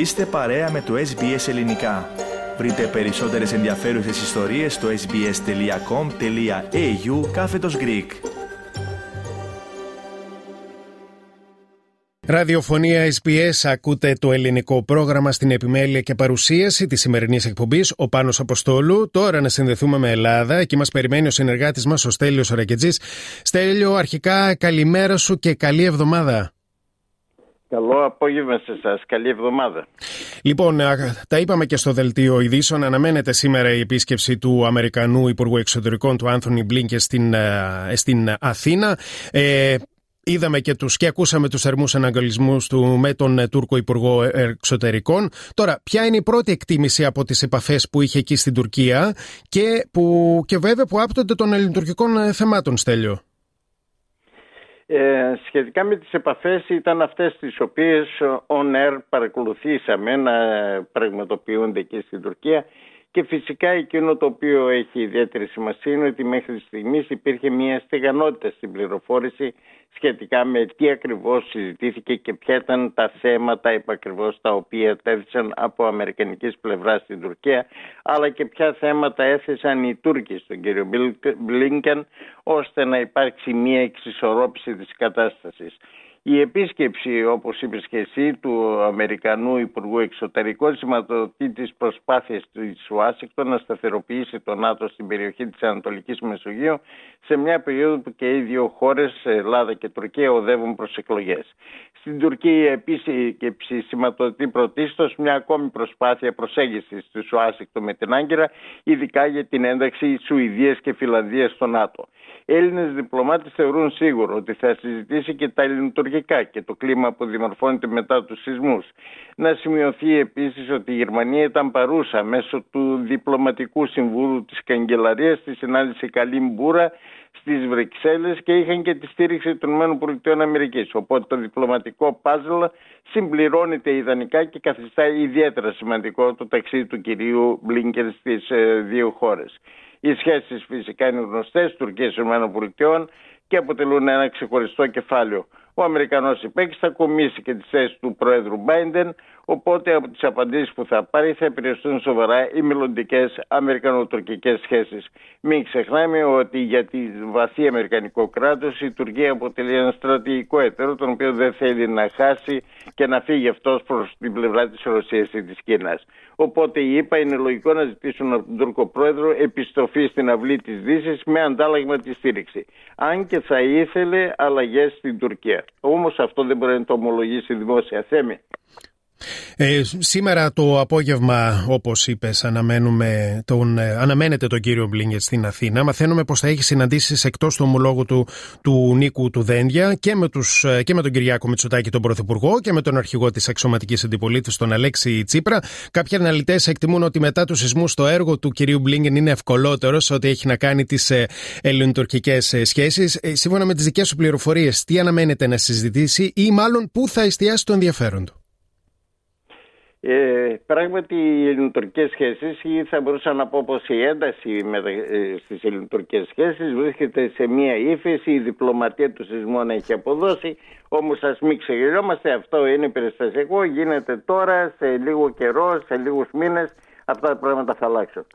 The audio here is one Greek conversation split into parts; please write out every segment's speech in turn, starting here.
Είστε παρέα με το SBS Ελληνικά. Βρείτε περισσότερες ενδιαφέρουσες ιστορίες στο sbs.com.au κάθετος Greek. Ραδιοφωνία SBS, ακούτε το ελληνικό πρόγραμμα στην επιμέλεια και παρουσίαση της σημερινής εκπομπής. Ο Πάνος Αποστόλου. Τώρα να συνδεθούμε με Ελλάδα. Εκεί μας περιμένει ο συνεργάτης μας, ο Στέλιος Ρακετζής. Στέλιο, αρχικά καλημέρα σου και καλή εβδομάδα. Καλό απόγευμα σε εσάς. Καλή εβδομάδα. Λοιπόν, τα είπαμε και στο δελτίο ειδήσεων. Αναμένεται σήμερα η επίσκεψη του Αμερικανού Υπουργού Εξωτερικών του Άνθονι Μπλίνκε στην, στην Αθήνα. Ε, είδαμε και τους και ακούσαμε τους θερμούς αναγκαλισμούς του με τον ε, Τούρκο Υπουργό Εξωτερικών. Τώρα, ποια είναι η πρώτη εκτίμηση από τις επαφές που είχε εκεί στην Τουρκία και, που, και βέβαια που άπτονται των ελληνοτουρκικών ε, θεμάτων, Στέλιο; Ε, σχετικά με τις επαφές ήταν αυτές τις οποίες on air παρακολουθήσαμε να πραγματοποιούνται εκεί στην Τουρκία και φυσικά εκείνο το οποίο έχει ιδιαίτερη σημασία είναι ότι μέχρι στιγμής υπήρχε μια στεγανότητα στην πληροφόρηση σχετικά με τι ακριβώς συζητήθηκε και ποια ήταν τα θέματα επακριβώς τα οποία τέθησαν από αμερικανικής πλευράς στην Τουρκία αλλά και ποια θέματα έθεσαν οι Τούρκοι στον κύριο Μπλίνκεν ώστε να υπάρξει μια εξισορρόπηση της κατάστασης. Η επίσκεψη, όπως είπες και εσύ, του Αμερικανού Υπουργού Εξωτερικών σηματοδοτεί τις προσπάθειες του Ουάσιγκτον να σταθεροποιήσει το ΝΑΤΟ στην περιοχή της Ανατολικής Μεσογείου σε μια περίοδο που και οι δύο χώρες, Ελλάδα και Τουρκία, οδεύουν προς εκλογές. Στην Τουρκία η επίσκεψη σηματοδοτεί πρωτίστως μια ακόμη προσπάθεια προσέγγισης του Ουάσιγκτον με την Άγκυρα, ειδικά για την ένταξη Σουηδίας και Φιλανδίας στο ΝΑΤΟ. Έλληνες διπλωμάτες θεωρούν σίγουρο ότι θα συζητήσει και τα ελληνοτουρκικά και το κλίμα που δημορφώνεται μετά τους σεισμούς. Να σημειωθεί επίσης ότι η Γερμανία ήταν παρούσα μέσω του διπλωματικού συμβούλου της Καγκελαρίας στη συνάντηση Καλή Μπούρα στις Βρυξέλλες και είχαν και τη στήριξη των ΗΠΑ. Οπότε το διπλωματικό πάζλ συμπληρώνεται ιδανικά και καθιστά ιδιαίτερα σημαντικό το ταξίδι του κυρίου Μπλίνκερ στις ε, δύο χώρες. Οι σχέσεις φυσικά είναι γνωστές Τουρκία ΗΠΑ και αποτελούν ένα ξεχωριστό κεφάλαιο. Ο Αμερικανός υπέκτη θα κομίσει και τη θέση του Πρόεδρου Μπάιντεν, οπότε από τις απαντήσεις που θα πάρει θα επηρεαστούν σοβαρά οι μελλοντικές αμερικανοτουρκικές σχέσεις. Μην ξεχνάμε ότι για τη βαθύ αμερικανικό κράτος η Τουρκία αποτελεί ένα στρατηγικό έτερο, τον οποίο δεν θέλει να χάσει και να φύγει αυτός προς την πλευρά της Ρωσίας ή της Κίνας. Οπότε η ΕΠΑ είναι λογικό να ζητήσουν από τον Τούρκο πρόεδρο επιστροφή στην αυλή της Δύσης με αντάλλαγμα τη στήριξη. Αν και θα ήθελε αλλαγές στην Τουρκία. Όμως αυτό δεν μπορεί να το ομολογήσει δημόσια θέμη. Ε, σήμερα το απόγευμα, όπως είπες, τον, ε, αναμένεται τον κύριο Μπλίνγκετ στην Αθήνα. Μαθαίνουμε πως θα έχει συναντήσεις εκτός του ομολόγου του, του Νίκου του Δένδια και με, τους, ε, και με τον Κυριάκο Μητσοτάκη, τον Πρωθυπουργό, και με τον αρχηγό της αξιωματική αντιπολίτευσης, τον Αλέξη Τσίπρα. Κάποιοι αναλυτές εκτιμούν ότι μετά τους σεισμούς το έργο του κυρίου Μπλίνγκεν είναι ευκολότερος σε ό,τι έχει να κάνει τις ε, ελληνοτουρκικές ε, σχέσεις. Ε, σύμφωνα με τις δικές σου πληροφορίες, τι αναμένεται να συζητήσει ή μάλλον πού θα εστιάσει το ενδιαφέρον του; Ε, πράγματι οι ελληνοτουρκικές σχέσεις ή θα μπορούσα να πω πως η ένταση με, ε, στις ελληνοτουρκικές σχέσεις βρίσκεται σε μια ύφεση, η διπλωματία του σεισμών έχει αποδώσει όμως ας μην ξεγελιόμαστε αυτό είναι περιστασιακό γίνεται τώρα σε λίγο καιρό, σε λίγους μήνες αυτά τα πράγματα θα αλλάξουν.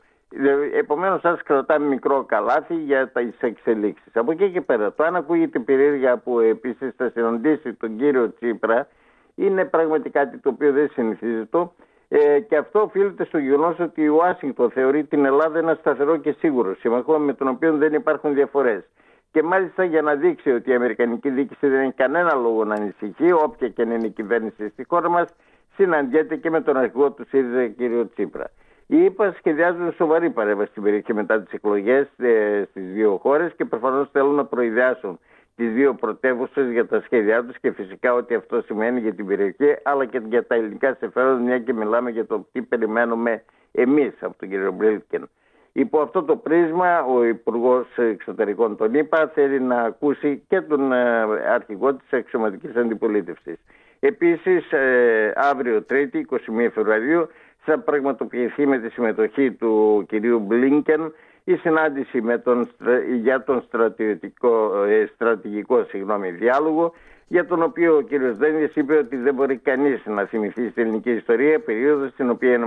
Επομένως σας κρατάμε μικρό καλάθι για τις εξελίξεις. Από εκεί και πέρα, το αν ακούγεται περίεργα που επίσης θα συναντήσει τον κύριο Τσίπρα είναι πραγματικά κάτι το οποίο δεν συνηθίζεται ε, και αυτό οφείλεται στο γεγονός ότι η Ουάσιγκτον θεωρεί την Ελλάδα ένα σταθερό και σίγουρο σύμμαχο με τον οποίο δεν υπάρχουν διαφορές. Και μάλιστα για να δείξει ότι η Αμερικανική διοίκηση δεν έχει κανένα λόγο να ανησυχεί, όποια και αν είναι η κυβέρνηση στη χώρα μας, συναντιέται και με τον αρχηγό του ΣΥΡΙΖΑ, κ. Τσίπρα. Οι ΗΠΑ σχεδιάζουν σοβαρή παρέμβαση στην περιοχή μετά τις εκλογές ε, στις δύο χώρες και προφανώς θέλουν να προειδεάσουν τις δύο πρωτεύουσες για τα σχέδιά τους και φυσικά ότι αυτό σημαίνει για την περιοχή αλλά και για τα ελληνικά συμφέροντα μια και μιλάμε για το τι περιμένουμε εμείς από τον κύριο Μπρίλκεν. Υπό αυτό το πρίσμα ο Υπουργός Εξωτερικών τον είπα θέλει να ακούσει και τον ε, αρχηγό της αξιωματικής αντιπολίτευσης. Επίσης ε, αύριο Τρίτη 21 Φεβρουαρίου θα πραγματοποιηθεί με τη συμμετοχή του κυρίου Μπλίνκεν η συνάντηση με τον, για τον στρατηγικό, ε, στρατηγικό συγγνώμη, διάλογο για τον οποίο ο κ. Δένδιας είπε ότι δεν μπορεί κανείς να θυμηθεί στην ελληνική ιστορία περίοδος στην οποία οι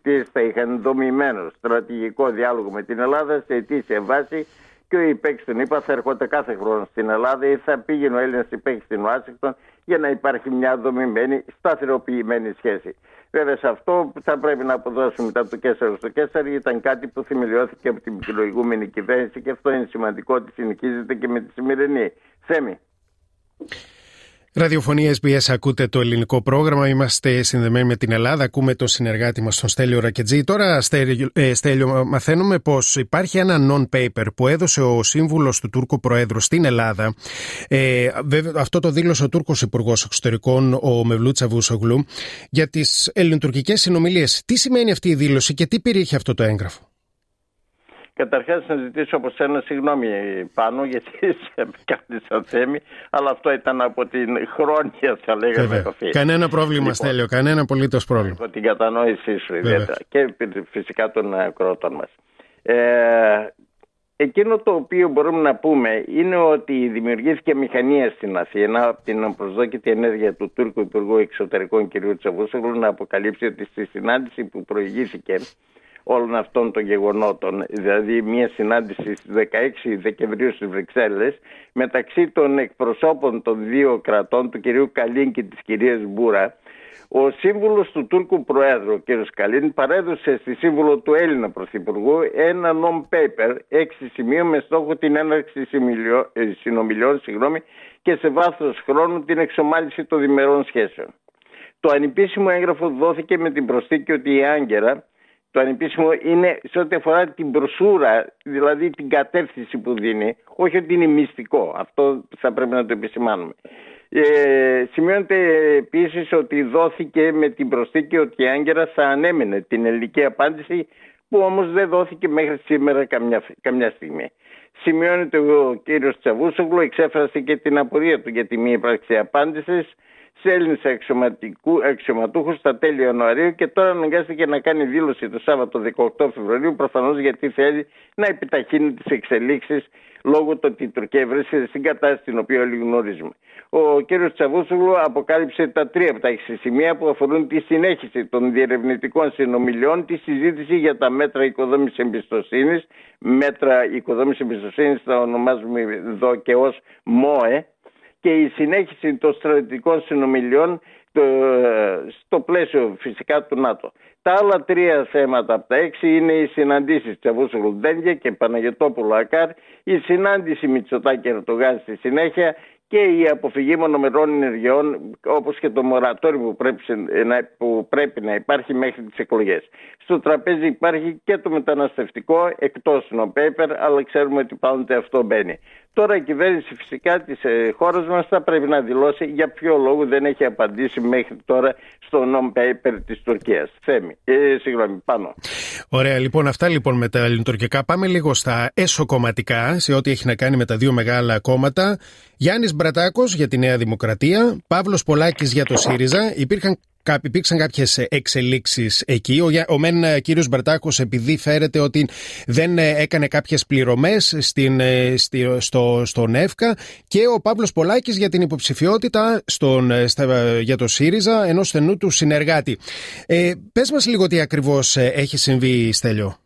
ΗΠΑ θα είχαν δομημένο στρατηγικό διάλογο με την Ελλάδα σε αιτήσια βάση και ο υπέκτη τον είπα θα έρχονται κάθε χρόνο στην Ελλάδα ή θα πήγαινε ο Έλληνας υπέκτη στην Ουάσιγκτον για να υπάρχει μια δομημένη, σταθεροποιημένη σχέση. Βέβαια σε αυτό θα πρέπει να αποδώσουμε μετά το Κέσσαρο στο Κέσσαρο ήταν κάτι που θεμελιώθηκε από την προηγούμενη κυβέρνηση και αυτό είναι σημαντικό ότι συνεχίζεται και με τη σημερινή. Θέμη. Ραδιοφωνία SBS ακούτε το ελληνικό πρόγραμμα. Είμαστε συνδεμένοι με την Ελλάδα. Ακούμε τον συνεργάτη μας, τον Στέλιο Ρακετζή. Τώρα, ε, Στέλιο, μαθαίνουμε πως υπάρχει ένα non-paper που έδωσε ο σύμβουλος του Τούρκου Προέδρου στην Ελλάδα. Ε, βέβαια, αυτό το δήλωσε ο Τούρκος Υπουργός Εξωτερικών, ο Μευλούτσα Βουσογλού, για τις ελληνοτουρκικές συνομιλίες. Τι σημαίνει αυτή η δήλωση και τι περιέχει αυτό το έγγραφο; Καταρχάς να ζητήσω από σένα συγγνώμη πάνω γιατί σε κάνει σαν θέμη, αλλά αυτό ήταν από την χρόνια θα λέγαμε κοφή. Κανένα πρόβλημα λοιπόν, Στέλιο, κανένα απολύτως πρόβλημα. Από την κατανόησή σου ιδιαίτερα και φυσικά των ακρότων μας. Ε, εκείνο το οποίο μπορούμε να πούμε είναι ότι δημιουργήθηκε μηχανία στην Αθήνα από την προσδόκητη ενέργεια του Τούρκου Υπουργού Εξωτερικών κ. Τσαβούσογλου να αποκαλύψει ότι στη συνάντηση που προηγήθηκε όλων αυτών των γεγονότων. Δηλαδή μια συνάντηση στις 16 Δεκεμβρίου στις Βρυξέλλες μεταξύ των εκπροσώπων των δύο κρατών, του κυρίου Καλίν και της κυρίας Μπούρα, ο σύμβουλος του Τούρκου Προέδρου, ο κ. Καλίν, παρέδωσε στη σύμβουλο του Έλληνα Πρωθυπουργού ένα non-paper, έξι σημείων με στόχο την έναρξη ε, συνομιλιών συγγνώμη, και σε βάθος χρόνου την εξομάλυση των διμερών σχέσεων. Το ανυπήσιμο έγγραφο δόθηκε με την προσθήκη ότι η Άγκαιρα το ανεπίσημο είναι σε ό,τι αφορά την προσούρα, δηλαδή την κατεύθυνση που δίνει, όχι ότι είναι μυστικό. Αυτό θα πρέπει να το επισημάνουμε. Ε, σημειώνεται επίσης ότι δόθηκε με την προσθήκη ότι η Άγκυρα θα ανέμενε την ελληνική απάντηση που όμως δεν δόθηκε μέχρι σήμερα καμιά, καμιά στιγμή. Σημειώνεται ο κύριος Τσαβούσογλου εξέφρασε και την απορία του για τη μη ύπαρξη απάντησης σε Έλληνες αξιωματούχου στα τέλη Ιανουαρίου και τώρα αναγκάστηκε να κάνει δήλωση το Σάββατο 18 Φεβρουαρίου, προφανώς γιατί θέλει να επιταχύνει τις εξελίξεις λόγω του ότι η Τουρκία βρίσκεται στην κατάσταση την οποία όλοι γνωρίζουμε. Ο κ. Τσαβούσουλου αποκάλυψε τα τρία από τα σημεία που αφορούν τη συνέχιση των διερευνητικών συνομιλιών, τη συζήτηση για τα μέτρα οικοδόμησης εμπιστοσύνης, μέτρα οικοδόμησης εμπιστοσύνης τα ονομάζουμε εδώ και ως ΜΟΕ, και η συνέχιση των στρατιωτικών συνομιλιών στο πλαίσιο φυσικά του ΝΑΤΟ. Τα άλλα τρία θέματα από τα έξι είναι οι συναντήσεις Τσαβούσου Ρουντένια και Παναγιωτόπουλο Ακάρ, η συνάντηση Μητσοτάκη Ερτογάν στη συνέχεια και η αποφυγή μονομερών ενεργειών όπως και το μορατόριο που πρέπει, να, που πρέπει να υπάρχει μέχρι τις εκλογές. Στο τραπέζι υπάρχει και το μεταναστευτικό εκτός νοπέιπερ αλλά ξέρουμε ότι πάντοτε αυτό μπαίνει. Τώρα η κυβέρνηση φυσικά της ε, χώρας μας θα πρέπει να δηλώσει για ποιο λόγο δεν έχει απαντήσει μέχρι τώρα στο non-paper της Τουρκίας. Θέμη. Ε, συγγνώμη, πάνω. Ωραία, λοιπόν, αυτά λοιπόν με τα ελληνοτουρκικά. Πάμε λίγο στα εσωκομματικά, σε ό,τι έχει να κάνει με τα δύο μεγάλα κόμματα. Γιάννης Μπρατάκος για τη Νέα Δημοκρατία, Παύλος Πολάκης για το ΣΥΡΙΖΑ. Υπήρχαν Υπήρξαν κάποιες εξελίξεις εκεί. Ο, ο μεν ε, κύριος Μπερτάκος, επειδή φέρεται ότι δεν ε, έκανε κάποιες πληρωμές ε, στο, στον ΕΦΚΑ και ο Παύλος Πολάκης για την υποψηφιότητα στον, για το ΣΥΡΙΖΑ ενός στενού του συνεργάτη. Ε, Πες μας λίγο τι ακριβώς έχει συμβεί, Στέλιο.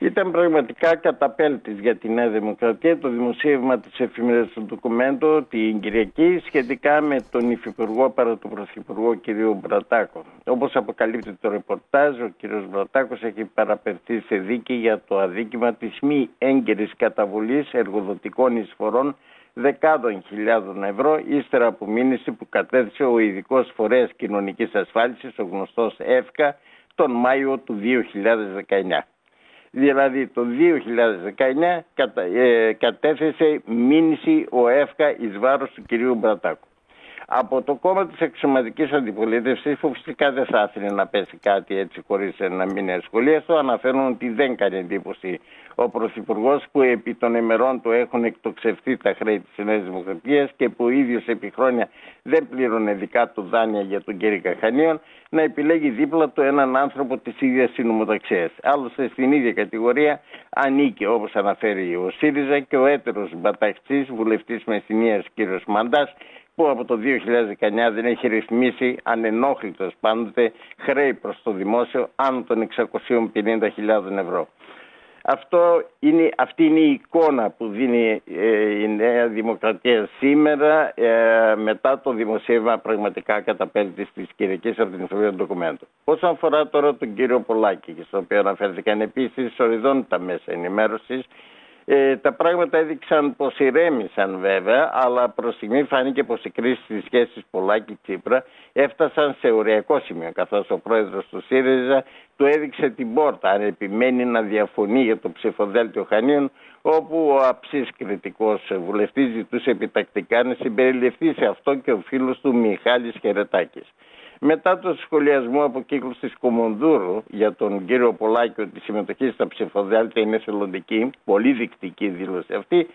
Ήταν πραγματικά καταπέλτης για τη Νέα Δημοκρατία το δημοσίευμα της εφημερίδας του ντοκουμέντου την Κυριακή σχετικά με τον Υφυπουργό παρά τον Πρωθυπουργό κ. Μπρατάκο. Όπως αποκαλύπτει το ρεπορτάζ, ο κ. Μπρατάκος έχει παραπευθεί σε δίκη για το αδίκημα της μη έγκαιρης καταβολής εργοδοτικών εισφορών δεκάδων χιλιάδων ευρώ ύστερα από μήνυση που κατέθεσε ο ειδικός φορέας κοινωνικής ασφάλισης, ο γνωστός ΕΦΚΑ, τον Μάιο του 2019. Δηλαδή το 2019 κατα, ε, κατέθεσε μήνυση ο ΕΦΚΑ εις βάρος του κυρίου Μπρατάκου. Από το κόμμα της εξωματικής αντιπολίτευσης που φυσικά δεν θα ήθελε να πέσει κάτι έτσι χωρίς να μην ασχολίαστο αναφέρουν ότι δεν κάνει εντύπωση ο Πρωθυπουργός που επί των ημερών του έχουν εκτοξευτεί τα χρέη της Νέας Δημοκρατίας και που ο ίδιος επί χρόνια δεν πλήρωνε δικά του δάνεια για τον κύριο Καχανίων να επιλέγει δίπλα του έναν άνθρωπο της ίδιας συνομοταξίας. Άλλωστε στην ίδια κατηγορία ανήκει όπως αναφέρει ο ΣΥΡΙΖΑ και ο έτερος Μπαταχτσής βουλευτής Μεσσηνίας κ. Μαντάς που από το 2019 δεν έχει ρυθμίσει ανενόχλητος πάντοτε χρέη προς το δημόσιο άνω των 650.000 ευρώ. Αυτό είναι, αυτή είναι η εικόνα που δίνει ε, η Νέα Δημοκρατία σήμερα ε, μετά το δημοσίευμα πραγματικά καταπέλτης της Κυριακής από την Ιστορία του Ντοκουμέντου. Όσον αφορά τώρα τον κύριο Πολάκη, στο οποίο αναφέρθηκαν επίσης οριδόντα μέσα ενημέρωσης, ε, τα πράγματα έδειξαν πως ηρέμησαν βέβαια, αλλά προς στιγμή φάνηκε πως οι κρίσεις στις σχέσεις Πολάκη-Τσίπρα έφτασαν σε οριακό σημείο, καθώς ο πρόεδρος του ΣΥΡΙΖΑ του έδειξε την πόρτα αν επιμένει να διαφωνεί για το ψηφοδέλτιο Χανίων, όπου ο αψής κριτικός βουλευτής ζητούσε επιτακτικά να συμπεριληφθεί σε αυτό και ο φίλος του Μιχάλης Χερετάκης. Μετά το σχολιασμό από κύκλους της Κομονδούρου για τον κύριο Πολάκη ότι η συμμετοχή στα ψηφοδέλτια είναι θελοντική, πολύ δεικτική δήλωση αυτή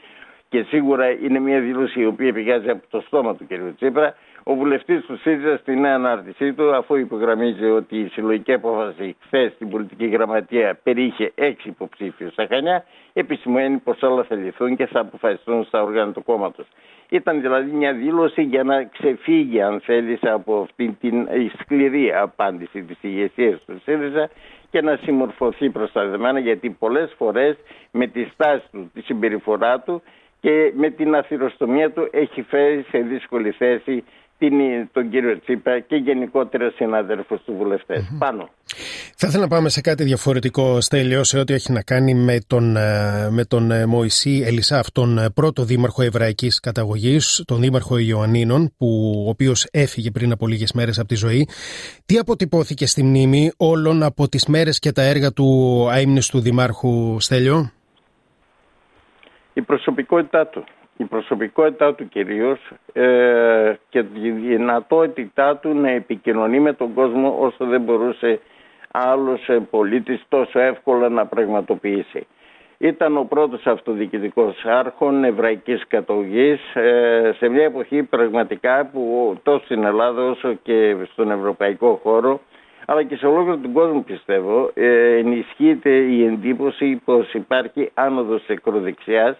και σίγουρα είναι μια δήλωση η οποία πηγάζει από το στόμα του κύριου Τσίπρα, ο βουλευτής του ΣΥΡΙΖΑ στην νέα ανάρτησή του, αφού υπογραμμίζει ότι η συλλογική απόφαση χθες στην πολιτική γραμματεία περιείχε έξι υποψήφιους στα Χανιά, επισημαίνει πως όλα θα λυθούν και θα αποφασιστούν στα όργανα του κόμματος. Ήταν δηλαδή μια δήλωση για να ξεφύγει, αν θέλεις, από αυτή την σκληρή απάντηση της ηγεσίας του ΣΥΡΙΖΑ και να συμμορφωθεί προ τα δεδομένα, γιατί πολλές φορές με τη στάση του, τη συμπεριφορά του και με την αθυροστομία του έχει φέρει σε δύσκολη θέση την, τον κύριο Τσίπρα και γενικότερα συναδέλφους του βουλευτες Πάνω. Θα ήθελα να πάμε σε κάτι διαφορετικό, Στέλιο, σε ό,τι έχει να κάνει με τον, ε, με τον ε, Μωυσή Ελισάφ, τον ε, πρώτο δήμαρχο εβραϊκής καταγωγής, τον δήμαρχο Ιωαννίνων, που, ο οποίος έφυγε πριν από λίγες μέρες από τη ζωή. Τι αποτυπώθηκε στη μνήμη όλων από τις μέρες και τα έργα του αείμνηστου δημάρχου Στέλιο; Η προσωπικότητά του η προσωπικότητά του κυρίως ε, και η δυνατότητά του να επικοινωνεί με τον κόσμο όσο δεν μπορούσε άλλος ε, πολίτης τόσο εύκολα να πραγματοποιήσει. Ήταν ο πρώτος αυτοδιοικητικός άρχον εβραϊκής κατογής ε, σε μια εποχή πραγματικά που τόσο στην Ελλάδα όσο και στον ευρωπαϊκό χώρο αλλά και σε ολόκληρο τον κόσμο πιστεύω ενισχύεται η εντύπωση πως υπάρχει άνοδος εκροδεξιάς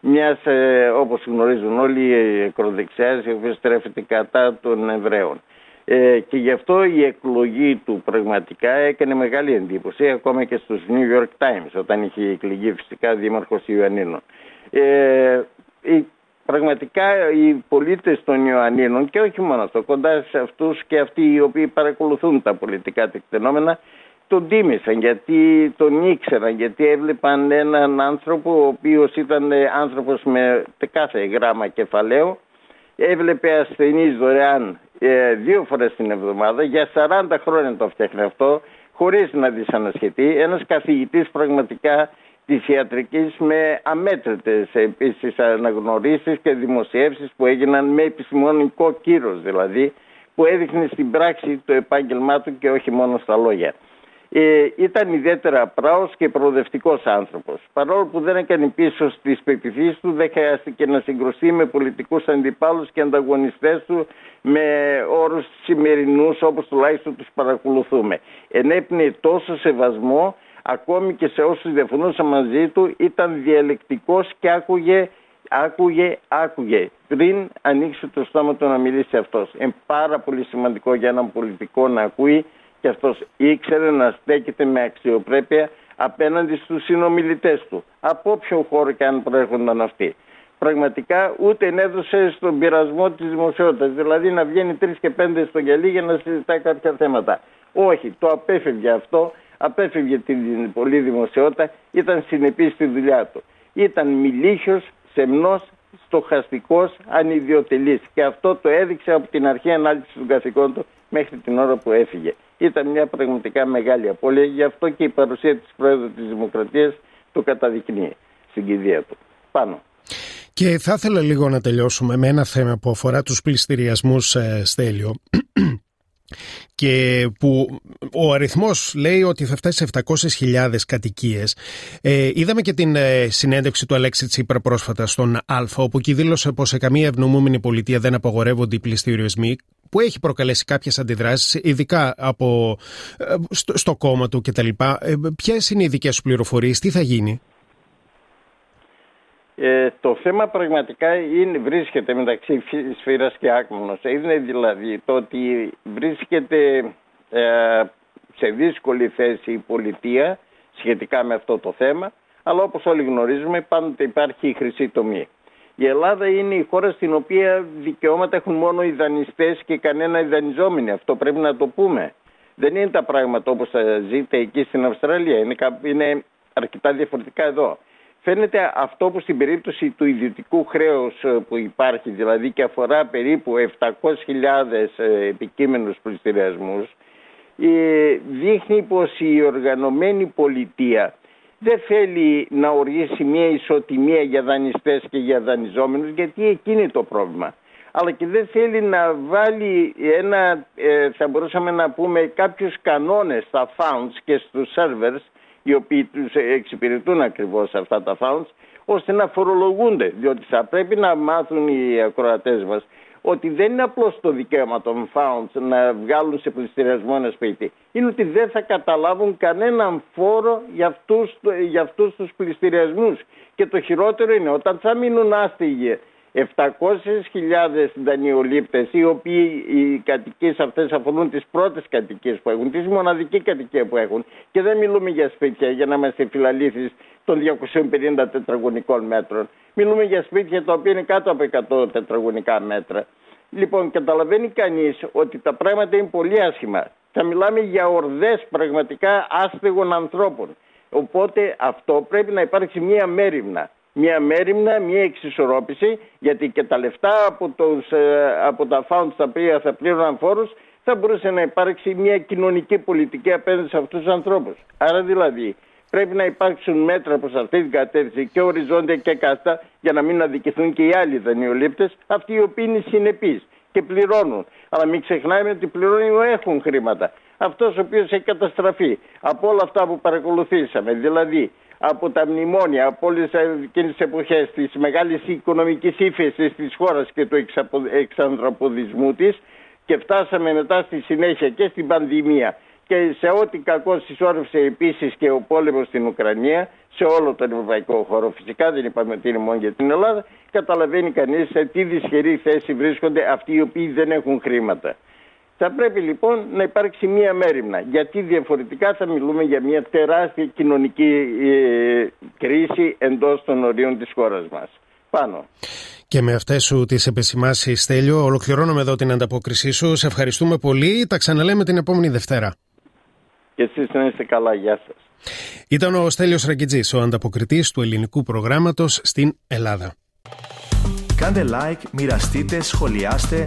μιας, ε, όπως γνωρίζουν όλοι, ακροδεξιάς η οποία στρέφεται κατά των Εβραίων. Ε, και γι' αυτό η εκλογή του πραγματικά έκανε μεγάλη εντύπωση ακόμα και στους New York Times όταν είχε εκλεγεί φυσικά δήμαρχος Ιωαννίνων. Ε, πραγματικά οι πολίτες των Ιωαννίνων και όχι μόνο αυτό, κοντά σε αυτούς και αυτοί οι οποίοι παρακολουθούν τα πολιτικά τεκτενόμενα τον τίμησαν γιατί τον ήξεραν γιατί έβλεπαν έναν άνθρωπο ο οποίος ήταν άνθρωπος με κάθε γράμμα κεφαλαίου έβλεπε ασθενείς δωρεάν ε, δύο φορές την εβδομάδα. Για 40 χρόνια το φτιάχνει αυτό χωρίς να δυσανασχετεί ένας καθηγητής πραγματικά της ιατρικής με αμέτρητες επίσης αναγνωρίσεις και δημοσιεύσεις που έγιναν με επιστημονικό κύρος δηλαδή που έδειχνε στην πράξη το επάγγελμά του και όχι μόνο στα λόγια ε, ήταν ιδιαίτερα πράος και προοδευτικός άνθρωπος. Παρόλο που δεν έκανε πίσω στις πεπιθήσεις του, δεν χρειάστηκε να συγκρουστεί με πολιτικούς αντιπάλους και ανταγωνιστές του με όρους σημερινούς όπως τουλάχιστον τους παρακολουθούμε. Ενέπνεε τόσο σεβασμό ακόμη και σε όσους διαφωνούσαν μαζί του ήταν διαλεκτικός και άκουγε άκουγε, άκουγε πριν ανοίξει το στόμα του να μιλήσει αυτός. Είναι πάρα πολύ σημαντικό για έναν πολιτικό να ακούει και αυτός ήξερε να στέκεται με αξιοπρέπεια απέναντι στους συνομιλητές του, από όποιο χώρο και αν προέρχονταν αυτοί. Πραγματικά ούτε ενέδωσε στον πειρασμό της δημοσιότητας, δηλαδή να βγαίνει τρεις και πέντε στο γυαλί για να συζητάει κάποια θέματα. Όχι, το απέφευγε αυτό, απέφευγε την πολλή δημοσιότητα, ήταν συνεπής στη δουλειά του. Ήταν μιλίχιος, σεμνός, στοχαστικός, ανιδιοτελής και αυτό το έδειξε από την αρχή ανάλυση των καθηκόντων του μέχρι την ώρα που έφυγε. Ήταν μια πραγματικά μεγάλη απώλεια, γι' αυτό και η παρουσία της Πρόεδρου της Δημοκρατίας το καταδεικνύει στην κηδεία του. Πάνω. Και θα ήθελα λίγο να τελειώσουμε με ένα θέμα που αφορά τους πληστηριασμούς, ε, Στέλιο και που ο αριθμός λέει ότι θα φτάσει σε 700.000 κατοικίες. Ε, είδαμε και την ε, συνέντευξη του Αλέξη Τσίπρα πρόσφατα στον Α, όπου εκεί δήλωσε πως σε καμία ευνομούμενη πολιτεία δεν απαγορεύονται οι πληστηριασμοί, που έχει προκαλέσει κάποιες αντιδράσεις, ειδικά από, ε, στο, στο κόμμα του κτλ. Ε, ποιες είναι οι δικές σου πληροφορίες, τι θα γίνει; Ε, το θέμα πραγματικά είναι, βρίσκεται μεταξύ σφύρας και άκμονος. Είναι δηλαδή το ότι βρίσκεται ε, σε δύσκολη θέση η πολιτεία σχετικά με αυτό το θέμα, αλλά όπως όλοι γνωρίζουμε πάντοτε υπάρχει η χρυσή τομή. Η Ελλάδα είναι η χώρα στην οποία δικαιώματα έχουν μόνο οι δανειστές και κανένα οι δανειζόμενοι. Αυτό πρέπει να το πούμε. Δεν είναι τα πράγματα όπως τα ζείτε εκεί στην Αυστραλία. Είναι, είναι αρκετά διαφορετικά εδώ. Φαίνεται αυτό που στην περίπτωση του ιδιωτικού χρέους ε, που υπάρχει, δηλαδή και αφορά περίπου 700.000 ε, επικείμενους πληστηριασμούς, ε, δείχνει πως η οργανωμένη πολιτεία δεν θέλει να ορίσει μια ισοτιμία για δανειστές και για δανειζόμενους γιατί εκεί είναι το πρόβλημα. Αλλά και δεν θέλει να βάλει ένα, θα μπορούσαμε να πούμε κάποιους κανόνες στα funds και στους servers οι οποίοι τους εξυπηρετούν ακριβώς αυτά τα funds ώστε να φορολογούνται διότι θα πρέπει να μάθουν οι ακροατές μας ότι δεν είναι απλώς το δικαίωμα των funds να βγάλουν σε πληστηριασμό ένα σπίτι. Είναι ότι δεν θα καταλάβουν κανέναν φόρο για αυτούς, για αυτούς τους πληστηριασμούς. Και το χειρότερο είναι όταν θα μείνουν άστιγοι 700.000 δανειολήπτες οι οποίοι οι κατοικίες αυτές αφορούν τις πρώτες κατοικίες που έχουν, τις μοναδική κατοικία που έχουν και δεν μιλούμε για σπίτια για να είμαστε φιλαλήθεις των 250 τετραγωνικών μέτρων. Μιλούμε για σπίτια τα οποία είναι κάτω από 100 τετραγωνικά μέτρα. Λοιπόν, καταλαβαίνει κανείς ότι τα πράγματα είναι πολύ άσχημα. Θα μιλάμε για ορδές πραγματικά άστεγων ανθρώπων. Οπότε αυτό πρέπει να υπάρξει μία μέρημνα μια μέρημνα, μια εξισορρόπηση, γιατί και τα λεφτά από, τους, ε, από τα funds τα οποία θα πλήρωναν φόρους θα μπορούσε να υπάρξει μια κοινωνική πολιτική απέναντι σε αυτούς τους ανθρώπους. Άρα δηλαδή πρέπει να υπάρξουν μέτρα προς αυτή την κατεύθυνση και οριζόντια και κάστα για να μην αδικηθούν και οι άλλοι δανειολήπτες, αυτοί οι οποίοι είναι συνεπείς και πληρώνουν. Αλλά μην ξεχνάμε ότι πληρώνουν έχουν χρήματα. Αυτός ο οποίος έχει καταστραφεί από όλα αυτά που παρακολουθήσαμε, δηλαδή από τα μνημόνια, από όλες εκείνες τις εποχές της μεγάλης οικονομικής ύφεσης της χώρας και του εξανθρωποδισμού της και φτάσαμε μετά στη συνέχεια και στην πανδημία και σε ό,τι κακό συσσόρευσε επίσης και ο πόλεμος στην Ουκρανία, σε όλο τον ευρωπαϊκό χώρο. Φυσικά δεν είπαμε ότι είναι μόνο για την Ελλάδα. Καταλαβαίνει κανείς σε τι δυσχερή θέση βρίσκονται αυτοί οι οποίοι δεν έχουν χρήματα. Θα πρέπει λοιπόν να υπάρξει μία μέρημνα, γιατί διαφορετικά θα μιλούμε για μια τεράστια κοινωνική ε, κρίση εντός των ορίων της χώρας μας. Πάνω. Και με αυτές σου τις επισημάσεις, Στέλιο, ολοκληρώνουμε εδώ την ανταπόκρισή σου. Σε ευχαριστούμε πολύ. Τα ξαναλέμε την επόμενη Δευτέρα. Και εσείς να είστε καλά. Γεια σας. Ήταν ο Στέλιος Ραγκητζής, ο ανταποκριτής του ελληνικού προγράμματος στην Ελλάδα. Κάντε like, μοιραστείτε, σχολιάστε,